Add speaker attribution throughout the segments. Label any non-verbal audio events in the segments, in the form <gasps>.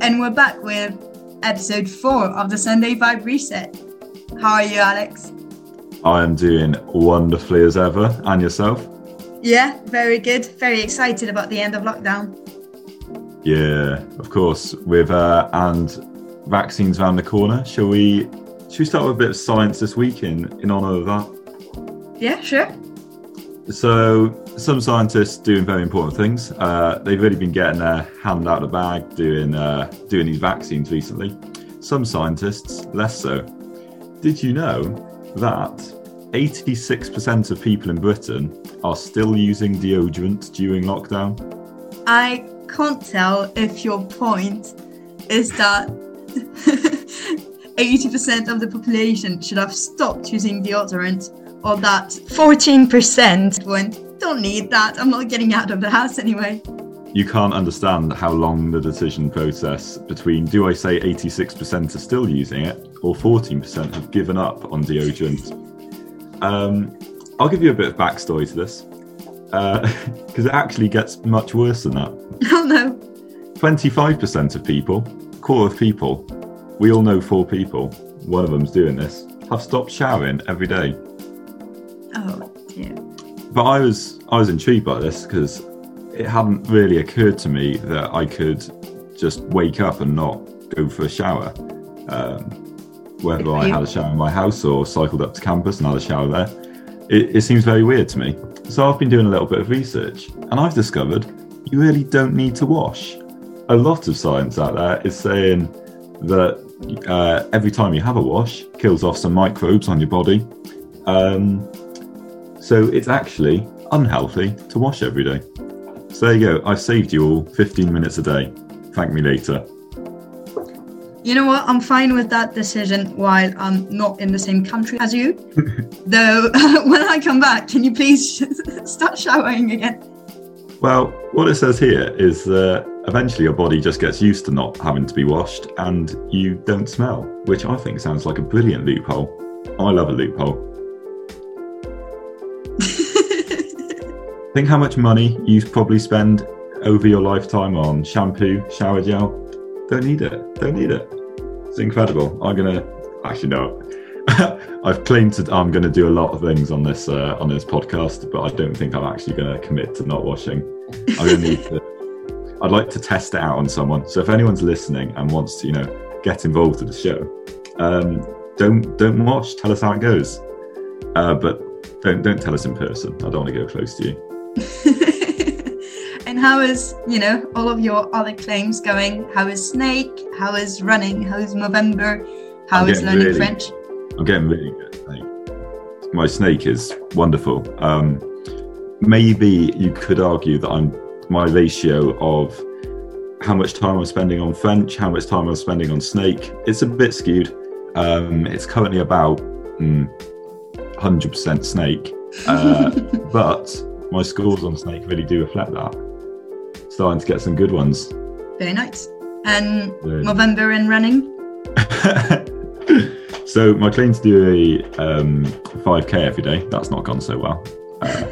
Speaker 1: and we're back with episode four of the Sunday Vibe Reset. How are you, Alex?
Speaker 2: I am doing wonderfully as ever. And yourself?
Speaker 1: Yeah, very good. Very excited about the end of lockdown.
Speaker 2: Yeah, of course. With uh, and vaccines around the corner, shall we? Should we start with a bit of science this week in in honour of that?
Speaker 1: Yeah, sure.
Speaker 2: So, some scientists doing very important things. Uh, they've really been getting their hand out of the bag doing uh, doing these vaccines recently. Some scientists less so. Did you know that 86% of people in Britain are still using deodorant during lockdown?
Speaker 1: I can't tell if your point is that <laughs> 80% of the population should have stopped using deodorant or that 14% went, don't need that, I'm not getting out of the house anyway.
Speaker 2: You can't understand how long the decision process between do I say 86% are still using it or 14% have given up on deodorant. Um, I'll give you a bit of backstory to this because uh, <laughs> it actually gets much worse than that. <laughs>
Speaker 1: Oh no.
Speaker 2: 25% of people, core of people, we all know four people, one of them's doing this, have stopped showering every day. But I was I was intrigued by this because it hadn't really occurred to me that I could just wake up and not go for a shower. Um, whether I had a shower in my house or cycled up to campus and had a shower there, it, it seems very weird to me. So I've been doing a little bit of research and I've discovered you really don't need to wash. A lot of science out there is saying that uh, every time you have a wash, kills off some microbes on your body. Um, so it's actually unhealthy to wash every day. So there you go. I've saved you all 15 minutes a day. Thank me later.
Speaker 1: You know what? I'm fine with that decision while I'm not in the same country as you. <laughs> Though, <laughs> when I come back, can you please <laughs> start showering again?
Speaker 2: Well, what it says here is that eventually your body just gets used to not having to be washed and you don't smell, which I think sounds like a brilliant loophole. I love a loophole. Think how much money you probably spend over your lifetime on shampoo, shower gel. Don't need it. Don't need it. It's incredible. I'm gonna actually no. <laughs> I've claimed that I'm to do a lot of things on this uh, on this podcast, but I don't think I'm actually to commit to not washing. I'm to need to. <laughs> I'd like to test it out on someone. So if anyone's listening and wants to, you know, get involved with the show, um, don't don't wash. Tell us how it goes, uh, but don't don't tell us in person. I don't want to go close to you. <laughs>
Speaker 1: and how is you know all of your other claims going? How is Snake? How is running? How is Movember? How
Speaker 2: I'm
Speaker 1: is learning
Speaker 2: really,
Speaker 1: French?
Speaker 2: I'm getting really good. Like, my snake is wonderful. Um, maybe you could argue that I'm my ratio of how much time I'm spending on French, how much time I'm spending on Snake. It's a bit skewed. Um, it's currently about mm, 100% Snake, uh, <laughs> but my scores on Snake really do reflect that. Starting to get some good ones.
Speaker 1: Very nice. And Movember and running. <laughs>
Speaker 2: so my to do a um, 5k every day. That's not gone so well. Uh,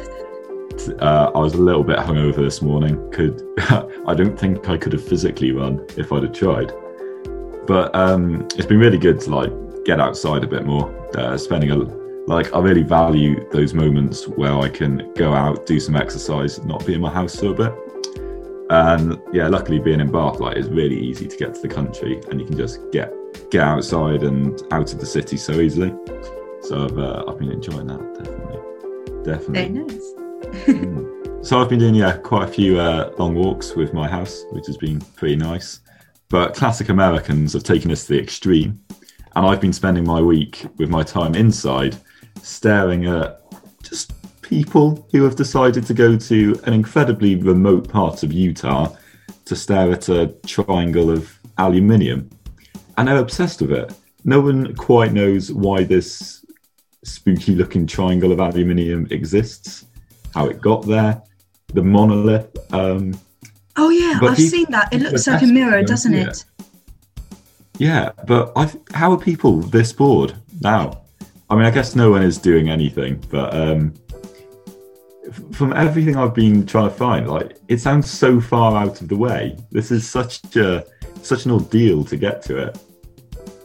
Speaker 2: uh, I was a little bit hungover this morning. Could <laughs> I don't think I could have physically run if I'd have tried. But um, it's been really good to like get outside a bit more. Uh, spending a like I really value those moments where I can go out, do some exercise, not be in my house for a bit. And yeah, luckily being in Bath, like it's really easy to get to the country, and you can just get get outside and out of the city so easily. So I've uh, I've been enjoying that definitely, definitely.
Speaker 1: Very nice.
Speaker 2: mm. So I've been doing yeah quite a few uh, long walks with my house, which has been pretty nice. But classic Americans have taken us to the extreme, and I've been spending my week with my time inside, staring at just people who have decided to go to an incredibly remote part of Utah to stare at a triangle of aluminium and they're obsessed with it. No one quite knows why this spooky looking triangle of aluminium exists, how it got there, the monolith. Um,
Speaker 1: oh, yeah, I've seen that. It looks like a mirror, doesn't it?
Speaker 2: Yeah, but I've, how are people this bored now? I mean, I guess no one is doing anything, but um, from everything I've been trying to find, like it sounds so far out of the way. This is such a such an ordeal to get to it.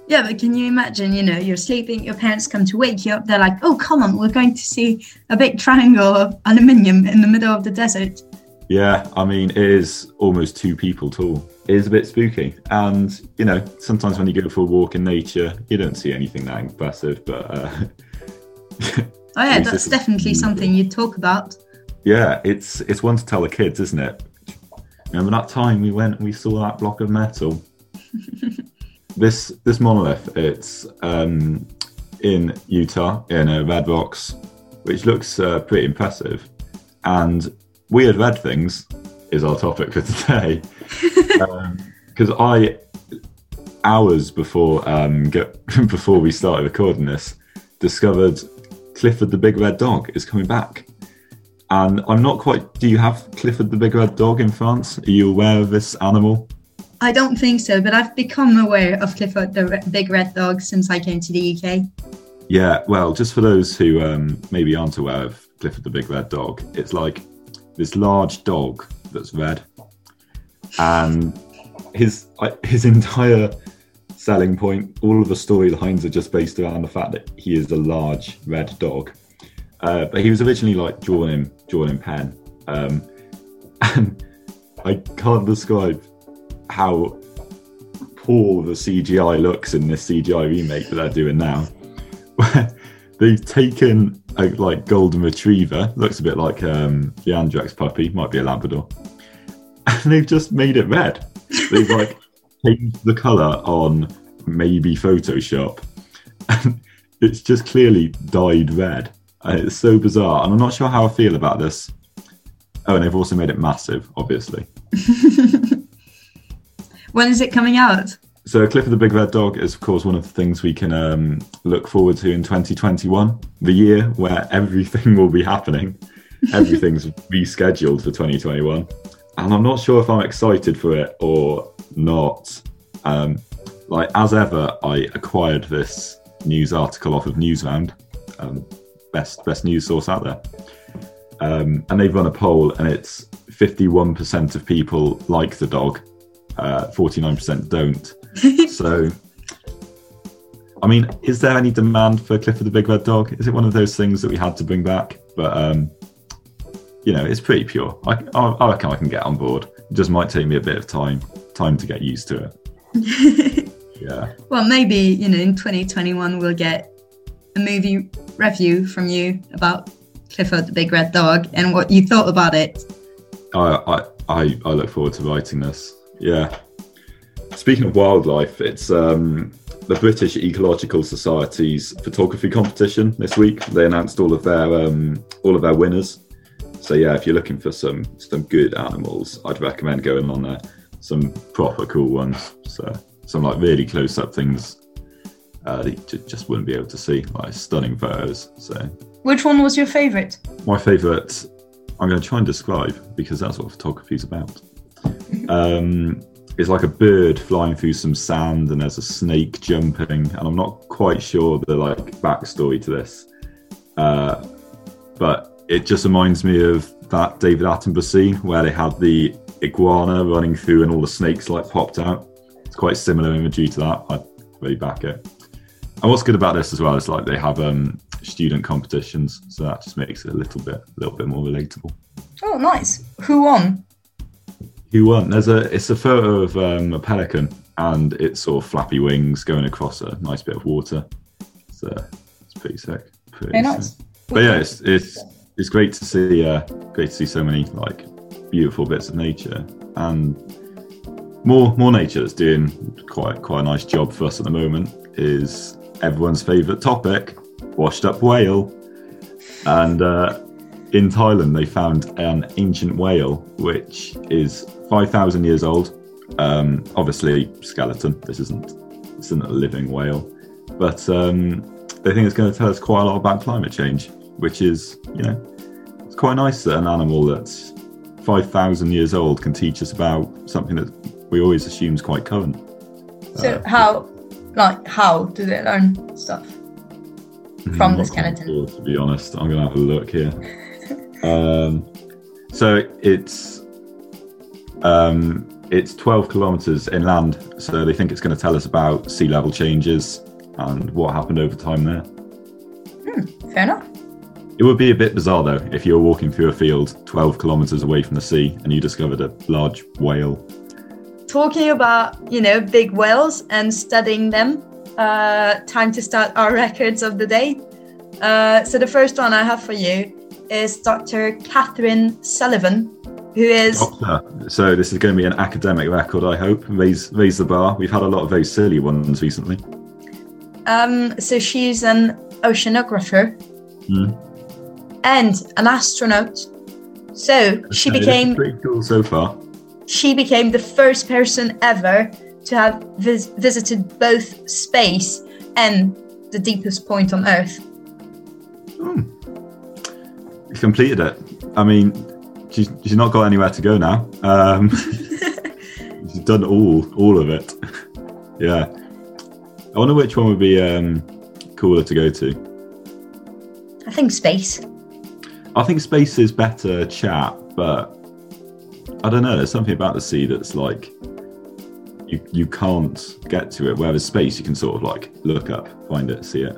Speaker 1: Yeah, but can you imagine? You know, you're sleeping, your parents come to wake you up. They're like, "Oh, come on, we're going to see a big triangle of aluminium in the middle of the desert."
Speaker 2: Yeah, I mean, it is almost two people tall. Is a bit spooky, and you know, sometimes when you go for a walk in nature, you don't see anything that impressive. But uh, <laughs>
Speaker 1: oh yeah, that's definitely something you'd talk about.
Speaker 2: Yeah, it's it's one to tell the kids, isn't it? Remember that time we went and we saw that block of metal? <laughs> this this monolith, it's um, in Utah in a red rocks, which looks uh, pretty impressive. And weird red things is our topic for <laughs> today. Because um, I hours before um, get, <laughs> before we started recording this, discovered Clifford the Big Red Dog is coming back. And I'm not quite. Do you have Clifford the Big Red Dog in France? Are you aware of this animal?
Speaker 1: I don't think so, but I've become aware of Clifford the Big Red Dog since I came to the UK.
Speaker 2: Yeah, well, just for those who um, maybe aren't aware of Clifford the Big Red Dog, it's like this large dog that's red, and his his entire selling point, all of the storylines are just based around the fact that he is a large red dog. Uh, but he was originally like drawn in drawn in pen, um, <laughs> and I can't describe how poor the CGI looks in this CGI remake that they're doing now. <laughs> They've taken a like golden retriever, looks a bit like um, the Andrex puppy, might be a Labrador, and <laughs> they've just made it red. They've like <laughs> changed the color on maybe Photoshop, and it's just clearly dyed red. And it's so bizarre, and I'm not sure how I feel about this. Oh, and they've also made it massive, obviously. <laughs>
Speaker 1: when is it coming out?
Speaker 2: So, Clifford the Big Red Dog is, of course, one of the things we can um, look forward to in 2021, the year where everything will be happening. Everything's rescheduled for 2021. And I'm not sure if I'm excited for it or not. Um, like, as ever, I acquired this news article off of Newsround, um, best, best news source out there. Um, and they've run a poll, and it's 51% of people like the dog, uh, 49% don't <laughs> so, I mean, is there any demand for Clifford the Big Red Dog? Is it one of those things that we had to bring back? But um, you know, it's pretty pure. I, I, I reckon I can get on board. It just might take me a bit of time, time to get used to it. <laughs> yeah.
Speaker 1: Well, maybe you know, in 2021 we'll get a movie review from you about Clifford the Big Red Dog and what you thought about it.
Speaker 2: I I I, I look forward to writing this. Yeah. Speaking of wildlife, it's um, the British Ecological Society's photography competition this week. They announced all of their um, all of their winners. So yeah, if you're looking for some some good animals, I'd recommend going on there. Some proper cool ones. So some like really close up things uh, that you just wouldn't be able to see, like stunning photos. So
Speaker 1: which one was your favourite?
Speaker 2: My favourite, I'm going to try and describe because that's what photography is about. <laughs> Um, it's like a bird flying through some sand and there's a snake jumping and i'm not quite sure the like backstory to this uh, but it just reminds me of that david attenborough scene where they had the iguana running through and all the snakes like popped out it's quite similar imagery to that i really back it and what's good about this as well is like they have um, student competitions so that just makes it a little bit a little bit more relatable
Speaker 1: oh nice who won
Speaker 2: who won? There's a it's a photo of um, a pelican and its sort of flappy wings going across a nice bit of water. So it's pretty sick. Pretty
Speaker 1: Very nice.
Speaker 2: But yeah, it's it's it's great to see uh, great to see so many like beautiful bits of nature and more more nature that's doing quite quite a nice job for us at the moment is everyone's favourite topic, washed up whale. And uh, in Thailand, they found an ancient whale which is 5,000 years old. Um, obviously, skeleton. This isn't this isn't a living whale, but um, they think it's going to tell us quite a lot about climate change, which is, you know, it's quite nice that an animal that's 5,000 years old can teach us about something that we always assume is quite current.
Speaker 1: So, uh, how, like, how do they learn stuff hmm, from the skeleton?
Speaker 2: Sure, to be honest, I'm going to have a look here. <laughs> um, so it's um, it's 12 kilometers inland, so they think it's going to tell us about sea level changes and what happened over time there.
Speaker 1: Hmm, fair enough.
Speaker 2: It would be a bit bizarre though if you were walking through a field 12 kilometers away from the sea and you discovered a large whale.
Speaker 1: Talking about, you know, big whales and studying them, uh, time to start our <laughs> records of the day. Uh, so the first one I have for you is Dr. Kathryn Sullivan, who is.
Speaker 2: Doctor. So this is going to be an academic record, I hope. Raise, raise the bar. We've had a lot of very silly ones recently.
Speaker 1: Um, so she's an oceanographer
Speaker 2: Mm.
Speaker 1: And an astronaut. So she
Speaker 2: Okay,
Speaker 1: became
Speaker 2: pretty cool so far.
Speaker 1: she became the first person ever to have vis- visited both space and the deepest point on Earth.
Speaker 2: Hmm. Completed it. I mean, she's she's not got anywhere to go now. Um, <laughs> she's done all all of it. <laughs> yeah. I wonder which one would be um, cooler to go to.
Speaker 1: I think space.
Speaker 2: I think space is better chat, but I don't know. There's something about the sea that's like you you can't get to it. Whereas space, you can sort of like look up, find it, see it.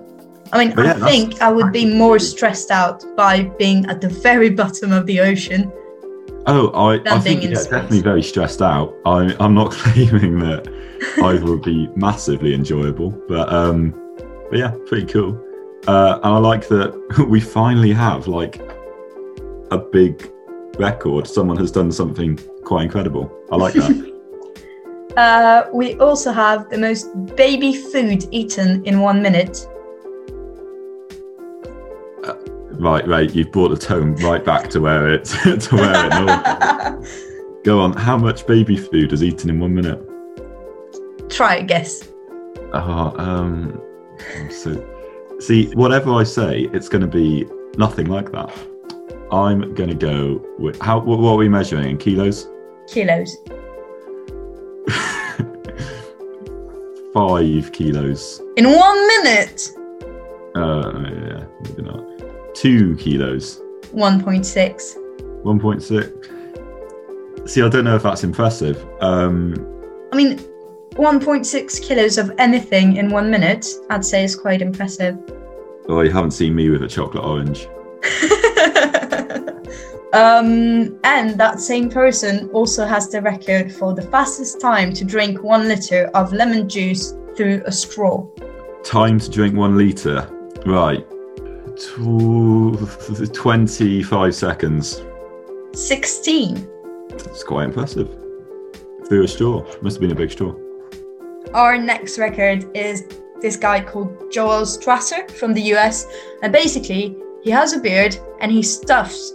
Speaker 1: I mean,
Speaker 2: But
Speaker 1: I think I would be more stressed out by being at the very bottom of the ocean.
Speaker 2: Oh, I, I think yeah, definitely very stressed out. I, I'm not <laughs> claiming that either would be massively enjoyable, but um, but yeah, pretty cool. Uh, and I like that <laughs> we finally have like a big record. Someone has done something quite incredible. I like that. <laughs>
Speaker 1: Uh, we also have the most baby food eaten in one minute.
Speaker 2: right, right. You've brought the tone right back to where it <laughs> to where it normally. <laughs> Go on. How much baby food is eaten in one minute?
Speaker 1: Try a guess.
Speaker 2: Oh, um, so see, whatever I say, it's going to be nothing like that. I'm going to go with how. What, what are we measuring in kilos?
Speaker 1: Kilos. <laughs>
Speaker 2: Five kilos.
Speaker 1: In one minute!
Speaker 2: Uh, yeah, maybe not. Two kilos.
Speaker 1: 1.6.
Speaker 2: One point six. See, I don't know if that's impressive. Um,
Speaker 1: I mean, 1.6 kilos of anything in one minute, I'd say is quite impressive.
Speaker 2: oh, you haven't seen me with a chocolate orange. <laughs>
Speaker 1: um, and that same person also has the record for the fastest time to drink one liter of lemon juice through a straw.
Speaker 2: Time to drink one liter. Right. Tw- 25 seconds.
Speaker 1: 16.
Speaker 2: It's quite impressive. Through a straw. Must have been a big straw.
Speaker 1: Our next record is this guy called Joel Strasser from the US. And basically, he has a beard and he stuffs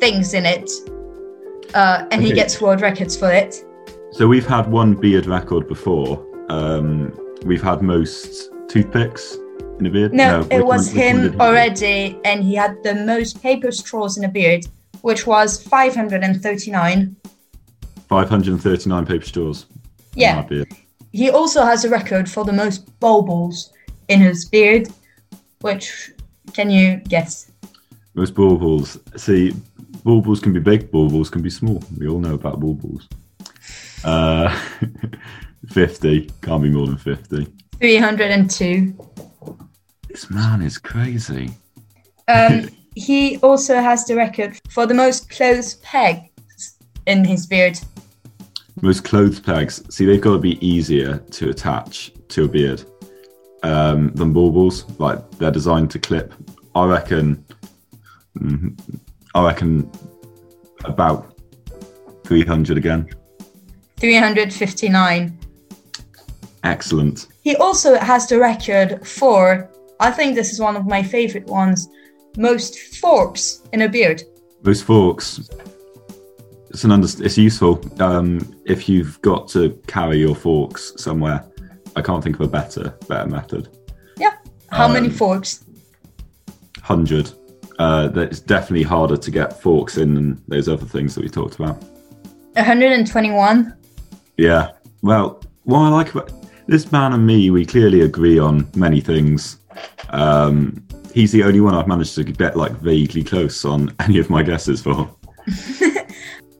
Speaker 1: things in it. Uh, and he gets world records for it.
Speaker 2: So we've had one beard record before. Um, we've had most toothpicks in a beard.
Speaker 1: No,
Speaker 2: which
Speaker 1: it was
Speaker 2: one- which one did
Speaker 1: him already, and he had the most paper straws in a beard, which was 539.
Speaker 2: 539 paper straws. in
Speaker 1: Yeah. He also has a record for the most baubles in his beard, which can you guess?
Speaker 2: Most baubles. See, baubles can be big, baubles can be small. We all know about baubles. Uh, <laughs> 50. Can't be more than 50.
Speaker 1: 302.
Speaker 2: This man is crazy.
Speaker 1: Um, <laughs> he also has the record for the most clothes pegs in his beard.
Speaker 2: Most clothes pegs, see, they've got to be easier to attach to a beard um, than baubles. Like they're designed to clip. I reckon. mm, I reckon about three hundred again.
Speaker 1: 359.
Speaker 2: Excellent.
Speaker 1: He also has the record for, I think this is one of my favorite ones, most forks in a beard.
Speaker 2: Most forks. It's an under, It's useful um, if you've got to carry your forks somewhere. I can't think of a better better method.
Speaker 1: Yeah. How many
Speaker 2: Um,
Speaker 1: forks?
Speaker 2: Hundred. Uh, it's definitely harder to get forks in than those other things that we talked about.
Speaker 1: 121.
Speaker 2: Yeah. Well, what I like about this man and me, we clearly agree on many things. Um, he's the only one I've managed to get like vaguely close on <laughs> any of my guesses for. <laughs>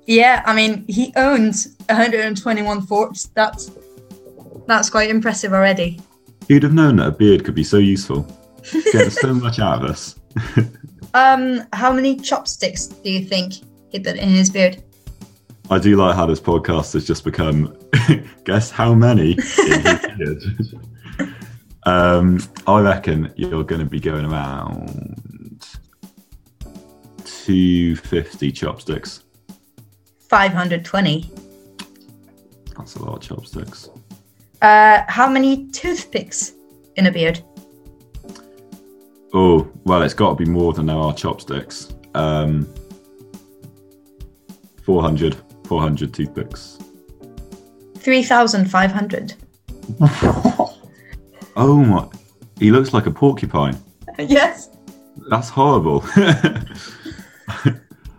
Speaker 1: Yeah, I mean, he owns 121 forks. That's that's quite impressive already.
Speaker 2: Who'd have known that a beard could be so useful? Getting so much out of us. <laughs>
Speaker 1: um, how many chopsticks do you think he put in his beard?
Speaker 2: I do like how this podcast has just become <laughs> guess how many in his <laughs> beard. <laughs> um, I reckon you're going to be going around 250 chopsticks.
Speaker 1: 520.
Speaker 2: That's a lot of chopsticks.
Speaker 1: Uh, how many toothpicks in a beard?
Speaker 2: Oh, well, it's got to be more than there are chopsticks. Um, 400, 400 toothpicks.
Speaker 1: 3,500. <laughs>
Speaker 2: oh my, he looks like a porcupine. <laughs>
Speaker 1: yes.
Speaker 2: That's horrible. <laughs>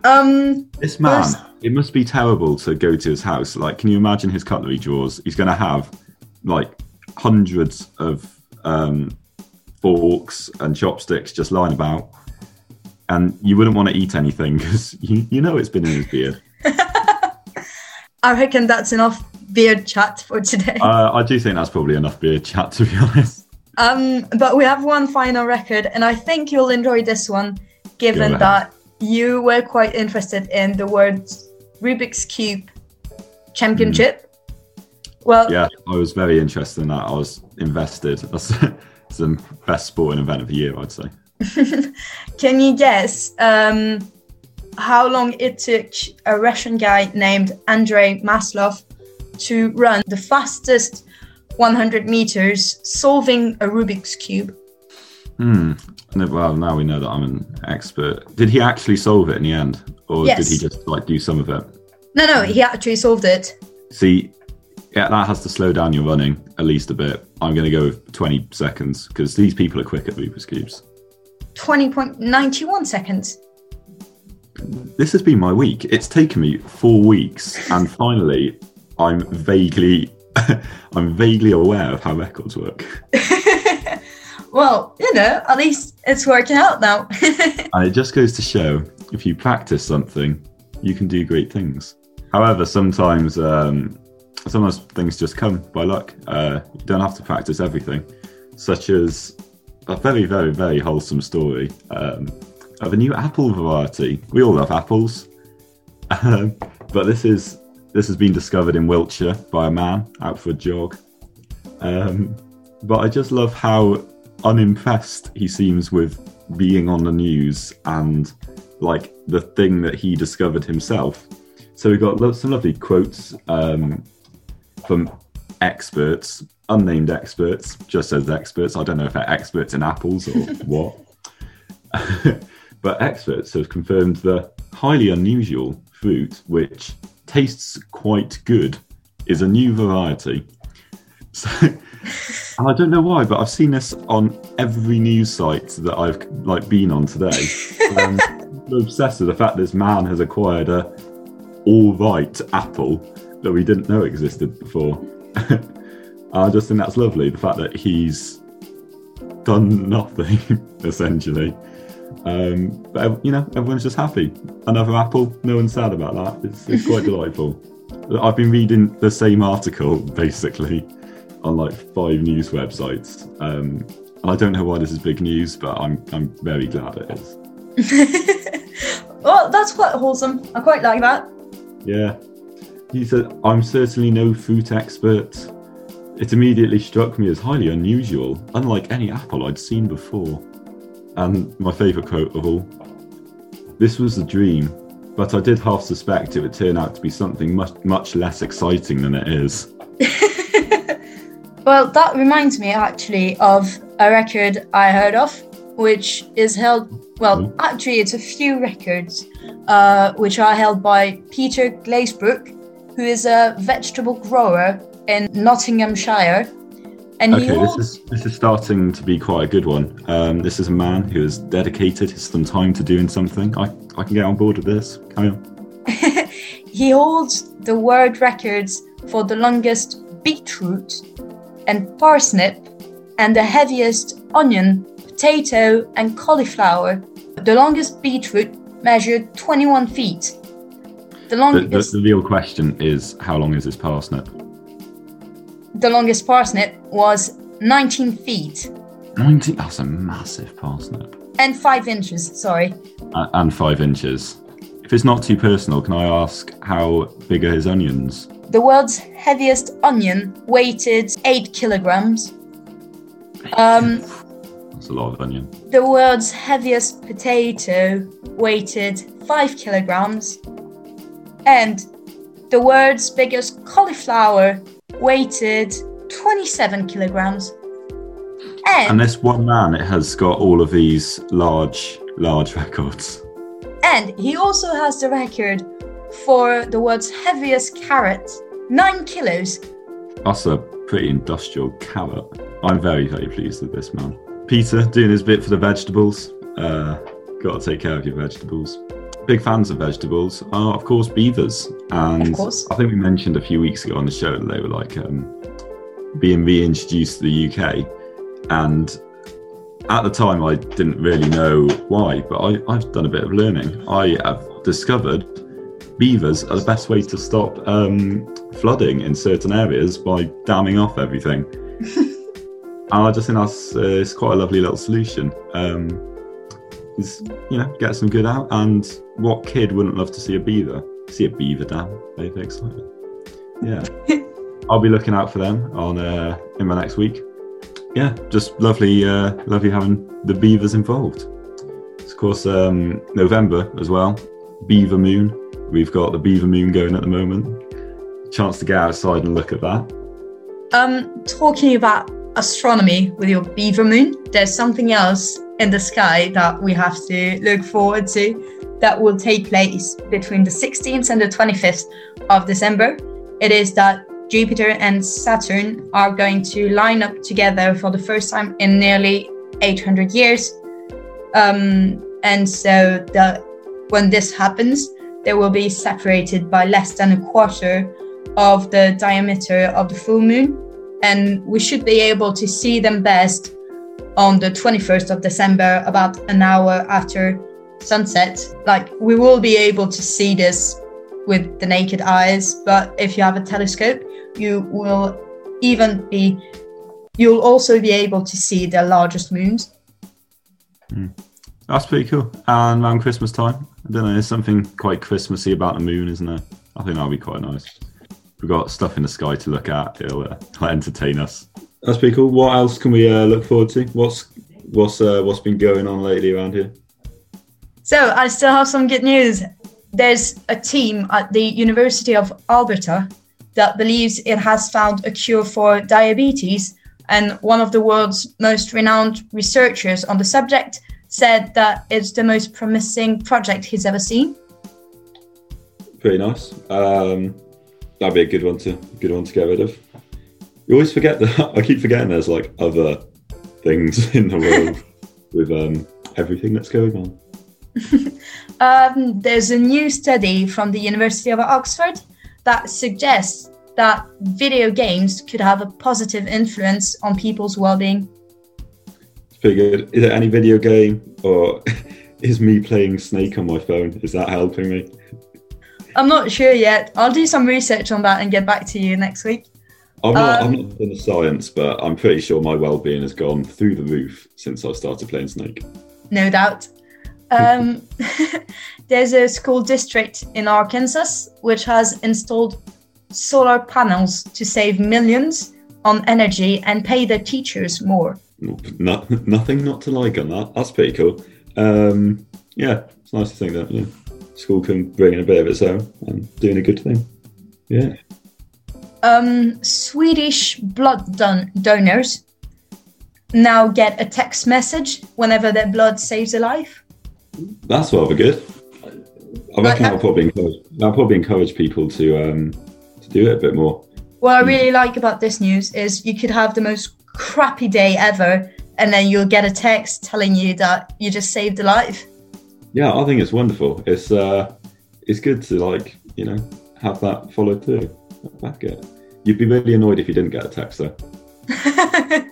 Speaker 1: um,
Speaker 2: this man, first... it must be terrible to go to his house. Like, can you imagine his cutlery drawers? He's going to have like hundreds of um, forks and chopsticks just lying about, and you wouldn't want to eat anything <laughs> because you, you know it's been in his beard. <laughs>
Speaker 1: I reckon that's enough beard chat for today.
Speaker 2: Uh, I do think that's probably enough beard chat to be <laughs> honest.
Speaker 1: Um, but we have one final record, and I think you'll enjoy this one, given that you were quite interested in the words Rubik's Cube Championship. Mm. Well,
Speaker 2: yeah, I was very interested in that. I was invested. It's the best sporting event of the year, I'd say. <laughs>
Speaker 1: Can you guess um, how long it took a Russian guy named Andrei Maslov to run the fastest 100 meters solving a Rubik's Cube?
Speaker 2: Hmm. Well, now we know that I'm an expert. Did he actually solve it in the end? Or yes. did he just like do some of it?
Speaker 1: No, no, he actually solved it.
Speaker 2: See, yeah, that has to slow down your running at least a bit. I'm going to go with 20 seconds because these people are quick at Rubik's Cubes.
Speaker 1: 20.91 seconds.
Speaker 2: This has been my week. It's taken me four weeks, and <laughs> finally, I'm vaguely, <laughs> I'm vaguely aware of how records work. <laughs>
Speaker 1: well, you know, at least it's working out now.
Speaker 2: and it just goes to show, if you practice something, you can do great things. However, sometimes um, sometimes things just come by luck. Uh, you don't have to practice everything, such as a very, very, very wholesome story um, of a new apple variety. We all love apples, <laughs> um, but this is this has been discovered in Wiltshire by a man out for a jog. Um, but I just love how unimpressed he seems with being on the news and like the thing that he discovered himself. So we got some lovely quotes um, from experts, unnamed experts, just as experts. I don't know if they're experts in apples or <laughs> what. <laughs> but experts have confirmed the highly unusual fruit, which tastes quite good, is a new variety. So, I don't know why, but I've seen this on every news site that I've like been on today. <laughs> I'm obsessed with the fact this man has acquired a all right apple that we didn't know existed before. <laughs> I just think that's lovely. The fact that he's done nothing <laughs> essentially. Um, but you know, everyone's just happy. Another apple, no one's sad about that. It's, it's quite <laughs> delightful. I've been reading the same article basically on like five news websites. Um, and I don't know why this is big news, but I'm I'm very glad it
Speaker 1: is. well, that's quite wholesome. I quite like that.
Speaker 2: Yeah, he said, I'm certainly no fruit expert. It immediately struck me as highly unusual, unlike any apple I'd seen before. And my favourite quote of all This was a dream, but I did half suspect it would turn out to be something much, much less exciting than it is. <laughs>
Speaker 1: well, that reminds me actually of a record I heard of, which is held, well, mm-hmm. actually, it's a few records uh, which are held by Peter Glazebrook who is a vegetable grower in Nottinghamshire.
Speaker 2: And okay, holds... this is this is starting to be quite a good one. Um, this is a man who has dedicated his some time to doing something. I, I can get on board with this. Carry on. <laughs>
Speaker 1: he holds the world records for the longest beetroot and parsnip and the heaviest onion, potato, and cauliflower. The longest beetroot measured 21 feet The longest.
Speaker 2: The, the, the real question is how long is this parsnip?
Speaker 1: The longest parsnip was 19 feet.
Speaker 2: 19? That's a massive parsnip.
Speaker 1: And five inches, sorry.
Speaker 2: Uh, and five inches. If it's not too personal, can I ask how big are his onions?
Speaker 1: The world's heaviest onion weighted 8 kilograms. Um,
Speaker 2: That's a lot of onion.
Speaker 1: The world's heaviest potato weighted 5 kilograms. And the world's biggest cauliflower weighted 27 kilograms. And,
Speaker 2: and this one man it has got all of these large, large <laughs> records.
Speaker 1: And he also has the record for the world's heaviest carrot, nine kilos.
Speaker 2: That's a pretty industrial carrot. I'm very, very pleased with this man. Peter doing his bit for the vegetables. Uh, got to take care of your vegetables. Big fans of vegetables are, of course, beavers. And I think we mentioned a few weeks ago on the show that they were like um, being reintroduced to the UK. And at the time, I didn't really know why, but I, I've done a bit of learning. I have discovered beavers are the best way to stop um, flooding in certain areas by damming off everything. <laughs> and I just think that's uh, it's quite a lovely little solution. Um, is you know get some good out, and what kid wouldn't love to see a beaver? See a beaver dam? Very excited. Yeah, <laughs> I'll be looking out for them on uh, in my next week yeah, just lovely, uh, lovely having the beavers involved. Of course, um, November as well, Beaver Moon. We've got the Beaver Moon going at the moment. Chance to get outside and look at that.
Speaker 1: Um, talking about astronomy with your Beaver Moon, there's something else in the sky that we have to look forward to that will take place between the 16th and the 25th of December. It is that Jupiter and Saturn are going to line up together for the first time in nearly 800 years. Um, and so the, when this happens, they will be separated by less than a quarter of the diameter of the full moon. And we should be able to see them best on the 21st of December, about an hour after sunset. Like, we will be able to see this with the naked eyes, but if you have a telescope, you will even be you'll also be able to see the largest moons.
Speaker 2: Mm. That's pretty cool. And around Christmas time, I don't know, there's something quite Christmassy about the moon, isn't there? I think that'll be quite nice. We've got stuff in the sky to look at. It'll, uh, <laughs> entertain us. That's pretty cool. What else can we uh, look forward to? What's what's uh, what's been going on lately around here?
Speaker 1: So I still have some good news. There's a team at the University of Alberta that believes it has found a cure for diabetes. And one of the world's most renowned researchers on the subject said that it's the most promising project he's ever seen.
Speaker 2: Pretty nice. Um, that'd be a good one to good one to get rid of. You always forget that. <laughs> I keep forgetting there's like other things <laughs> in the world with um, everything that's going on. <laughs>
Speaker 1: um, there's a new study from the University of Oxford that suggests that video games could have a positive influence on people's well-being.
Speaker 2: It's pretty good. Is it any video game or is me playing Snake on my phone? Is that helping me?
Speaker 1: I'm not sure yet. I'll do some research on that and get back to you next week.
Speaker 2: I'm not, um, I'm not in the science, but I'm pretty sure my well-being has gone through the roof since I started playing Snake.
Speaker 1: No doubt. Um, <laughs> there's a school district in Arkansas which has installed solar panels to save millions on energy and pay their teachers more.
Speaker 2: No, <laughs> nothing not to like on that. That's pretty cool. Um, yeah, it's nice to think that yeah, school can bring in a bit of its own and doing a good thing. Yeah.
Speaker 1: Um, Swedish blood don- donors now get a text message whenever their blood saves a life.
Speaker 2: That's rather good. I reckon that'll probably encourage, that'll probably encourage people to um, to do it a bit more.
Speaker 1: What I really like about this news is you could have the most crappy day ever, and then you'll get a text telling you that you just saved a life.
Speaker 2: Yeah, I think it's wonderful. It's uh, it's good to like you know have that followed through. Back it. You'd be really annoyed if you didn't get a text though. <laughs>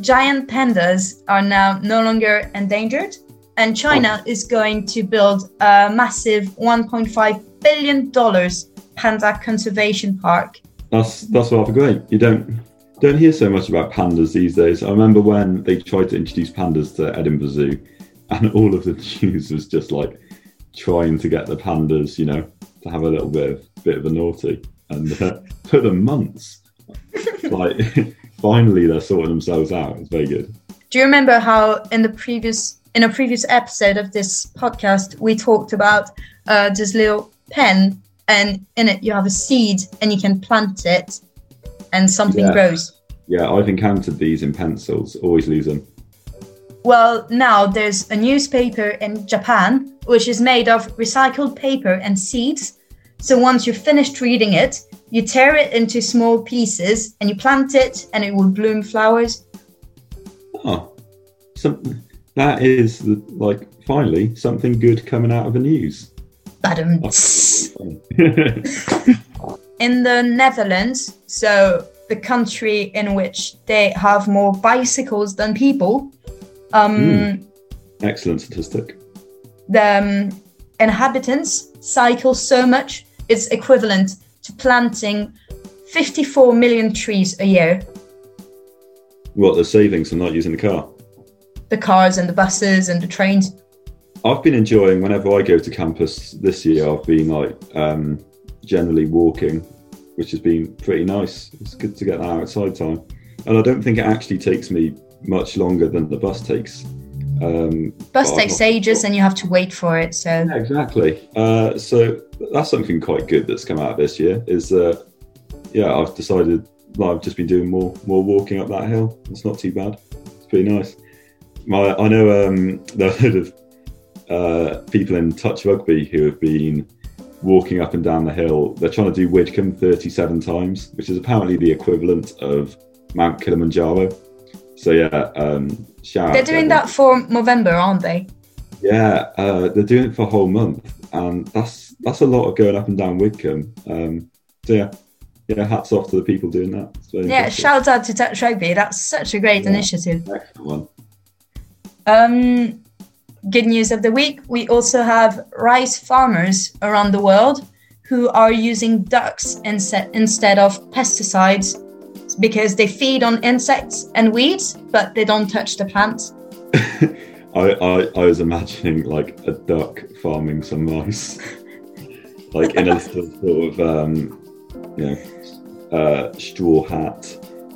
Speaker 1: Giant pandas are now no longer endangered, and China oh. is going to build a massive 1.5 billion dollars panda conservation park.
Speaker 2: That's that's rather great. You don't don't hear so much about pandas these days. I remember when they tried to introduce pandas to Edinburgh Zoo, and <laughs> all of the news was just like trying to get the pandas, you know, to have a little bit of bit of a naughty, and uh, took them months. like <laughs> finally, they're sorting themselves out. It's very good.
Speaker 1: Do you remember how in the previous in a previous episode of this podcast we talked about uh, this little pen, and in it you have a seed, and you can plant it, and something
Speaker 2: Yeah.
Speaker 1: grows.
Speaker 2: Yeah, I've encountered these in pencils. Always lose them.
Speaker 1: Well, now there's a newspaper in Japan which is made of recycled paper and seeds. So once you're finished reading it, you tear it into small pieces and you plant it and it will bloom flowers.
Speaker 2: Oh, some, that is the, like finally something good coming out of the news. <laughs>
Speaker 1: In the Netherlands, so the country in which they have more bicycles than people, um,
Speaker 2: Excellent statistic.
Speaker 1: the um, inhabitants cycle so much it's equivalent to planting 54 million trees a year
Speaker 2: What the savings from not using the car.
Speaker 1: the cars and the buses and the trains
Speaker 2: I've been enjoying whenever I go to campus this year. I've been like um, generally walking, which has been pretty nice. It's good to get that outside time, and I don't think it actually takes me much longer than the bus takes. Um,
Speaker 1: bus takes
Speaker 2: not-
Speaker 1: ages and you have to wait for it so
Speaker 2: Yeah, exactly. Uh, so that's something quite good that's come out of this year. Is that yeah, I've decided like, I've just been doing more more walking up that hill. It's not too bad. It's pretty nice. My I know um, <laughs> there are a load of uh, people in touch rugby who have been walking up and down the hill. They're trying to do Widcombe 37 times, which is apparently the equivalent of Mount Kilimanjaro. So yeah, um, shout
Speaker 1: they're doing that for november aren't they
Speaker 2: Yeah, uh, they're doing it for a whole month, and that's that's a lot of going up and down Widcombe. Um, so yeah, yeah, hats off to the people doing that.
Speaker 1: Yeah
Speaker 2: impressive.
Speaker 1: shout out to touch rugby that's such a great
Speaker 2: Yeah.
Speaker 1: initiative
Speaker 2: Excellent one.
Speaker 1: um good news of the week we also have rice farmers around the world who are using ducks inse- instead of pesticides because they feed on insects and weeds but they don't touch the plants <laughs>
Speaker 2: I, I I was imagining like a duck farming some mice, <laughs> like in a <laughs> sort of um, you know uh, straw hat,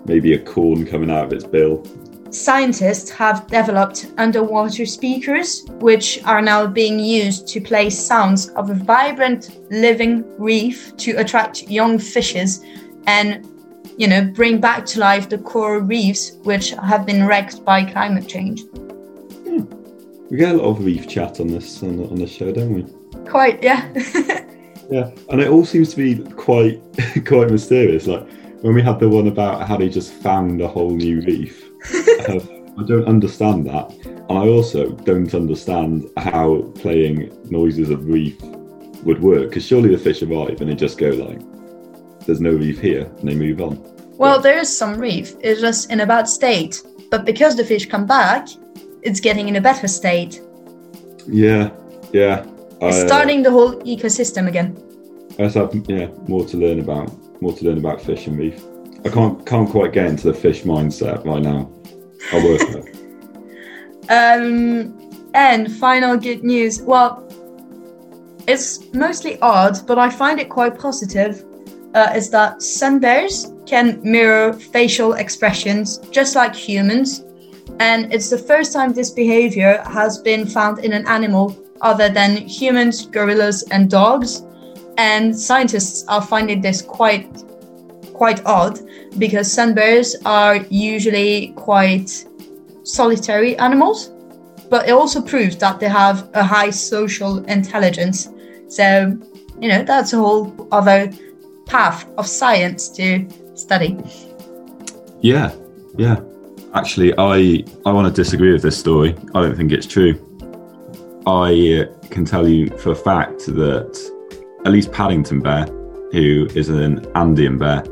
Speaker 2: maybe a corn coming out of its bill.
Speaker 1: scientists have developed underwater speakers which are now being used to play sounds of a vibrant living reef to attract young fishes and you know bring back to life the coral reefs which have been wrecked by climate change
Speaker 2: We get a lot of reef chat on this on, on the show, don't we?
Speaker 1: quite yeah <laughs>
Speaker 2: Yeah, and it all seems to be quite <laughs> quite mysterious. Like when we had the one about how they just found a whole new reef. uh, <laughs> I don't understand that, and I also don't understand how playing noises of reef would work. Because surely the fish arrive and they just go like, "There's no reef here," and they move on.
Speaker 1: well there is some reef it's just in a bad state but because the fish come back it's getting in a better state
Speaker 2: Yeah, yeah.
Speaker 1: it's
Speaker 2: uh,
Speaker 1: starting the whole ecosystem again
Speaker 2: I just have yeah more to learn about more to learn about fish and reef. I can't can't quite get into the fish mindset right now. I'll work on it. <laughs>
Speaker 1: Um, and final good news. Well, it's mostly odd, but I find it quite positive. Uh, is that sun bears can mirror facial expressions just like humans, and it's the first time this behavior has been found in an animal other than humans, gorillas, and dogs. And scientists are finding this quite quite odd because sun bears are usually quite solitary animals, but it also proves that they have a high social intelligence. So, you know, that's a whole other path of science to study.
Speaker 2: Yeah, yeah. Actually, I I want to disagree with this story. I don't think it's true. I uh, can tell you for a fact that at least Paddington Bear, who is an Andean bear,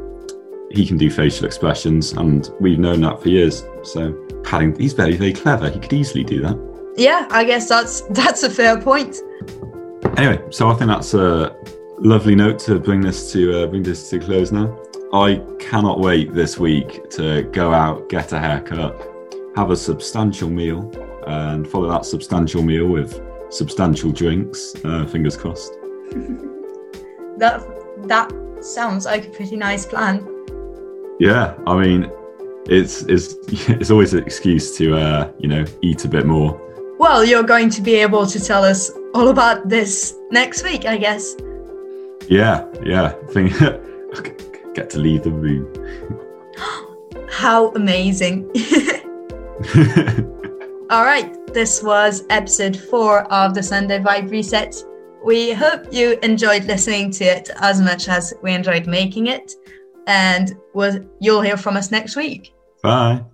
Speaker 2: he can do facial expressions, and we've known that for years. So Paddington, he's very very clever. He could easily do that.
Speaker 1: Yeah, I guess that's <laughs> that's a fair point.
Speaker 2: Anyway, so I think that's a lovely note to bring this to uh, bring this to close now. I cannot wait this week to go out, get a haircut, have a substantial meal, and follow that substantial meal with substantial drinks. Uh, fingers crossed. <laughs>
Speaker 1: that that sounds like a pretty nice plan.
Speaker 2: Yeah, I mean, it's it's <laughs> it's always an excuse to uh, you know eat a bit more.
Speaker 1: Well, you're going to be able to tell us all about this next week, I guess.
Speaker 2: Yeah, yeah. Think <laughs> get to leave the room. <gasps>
Speaker 1: How amazing! <laughs> all right, this was episode four of the Sunday Vibe Reset. We hope you enjoyed listening to it as much as we enjoyed making it, and we'll, you'll hear from us next week.
Speaker 2: Bye.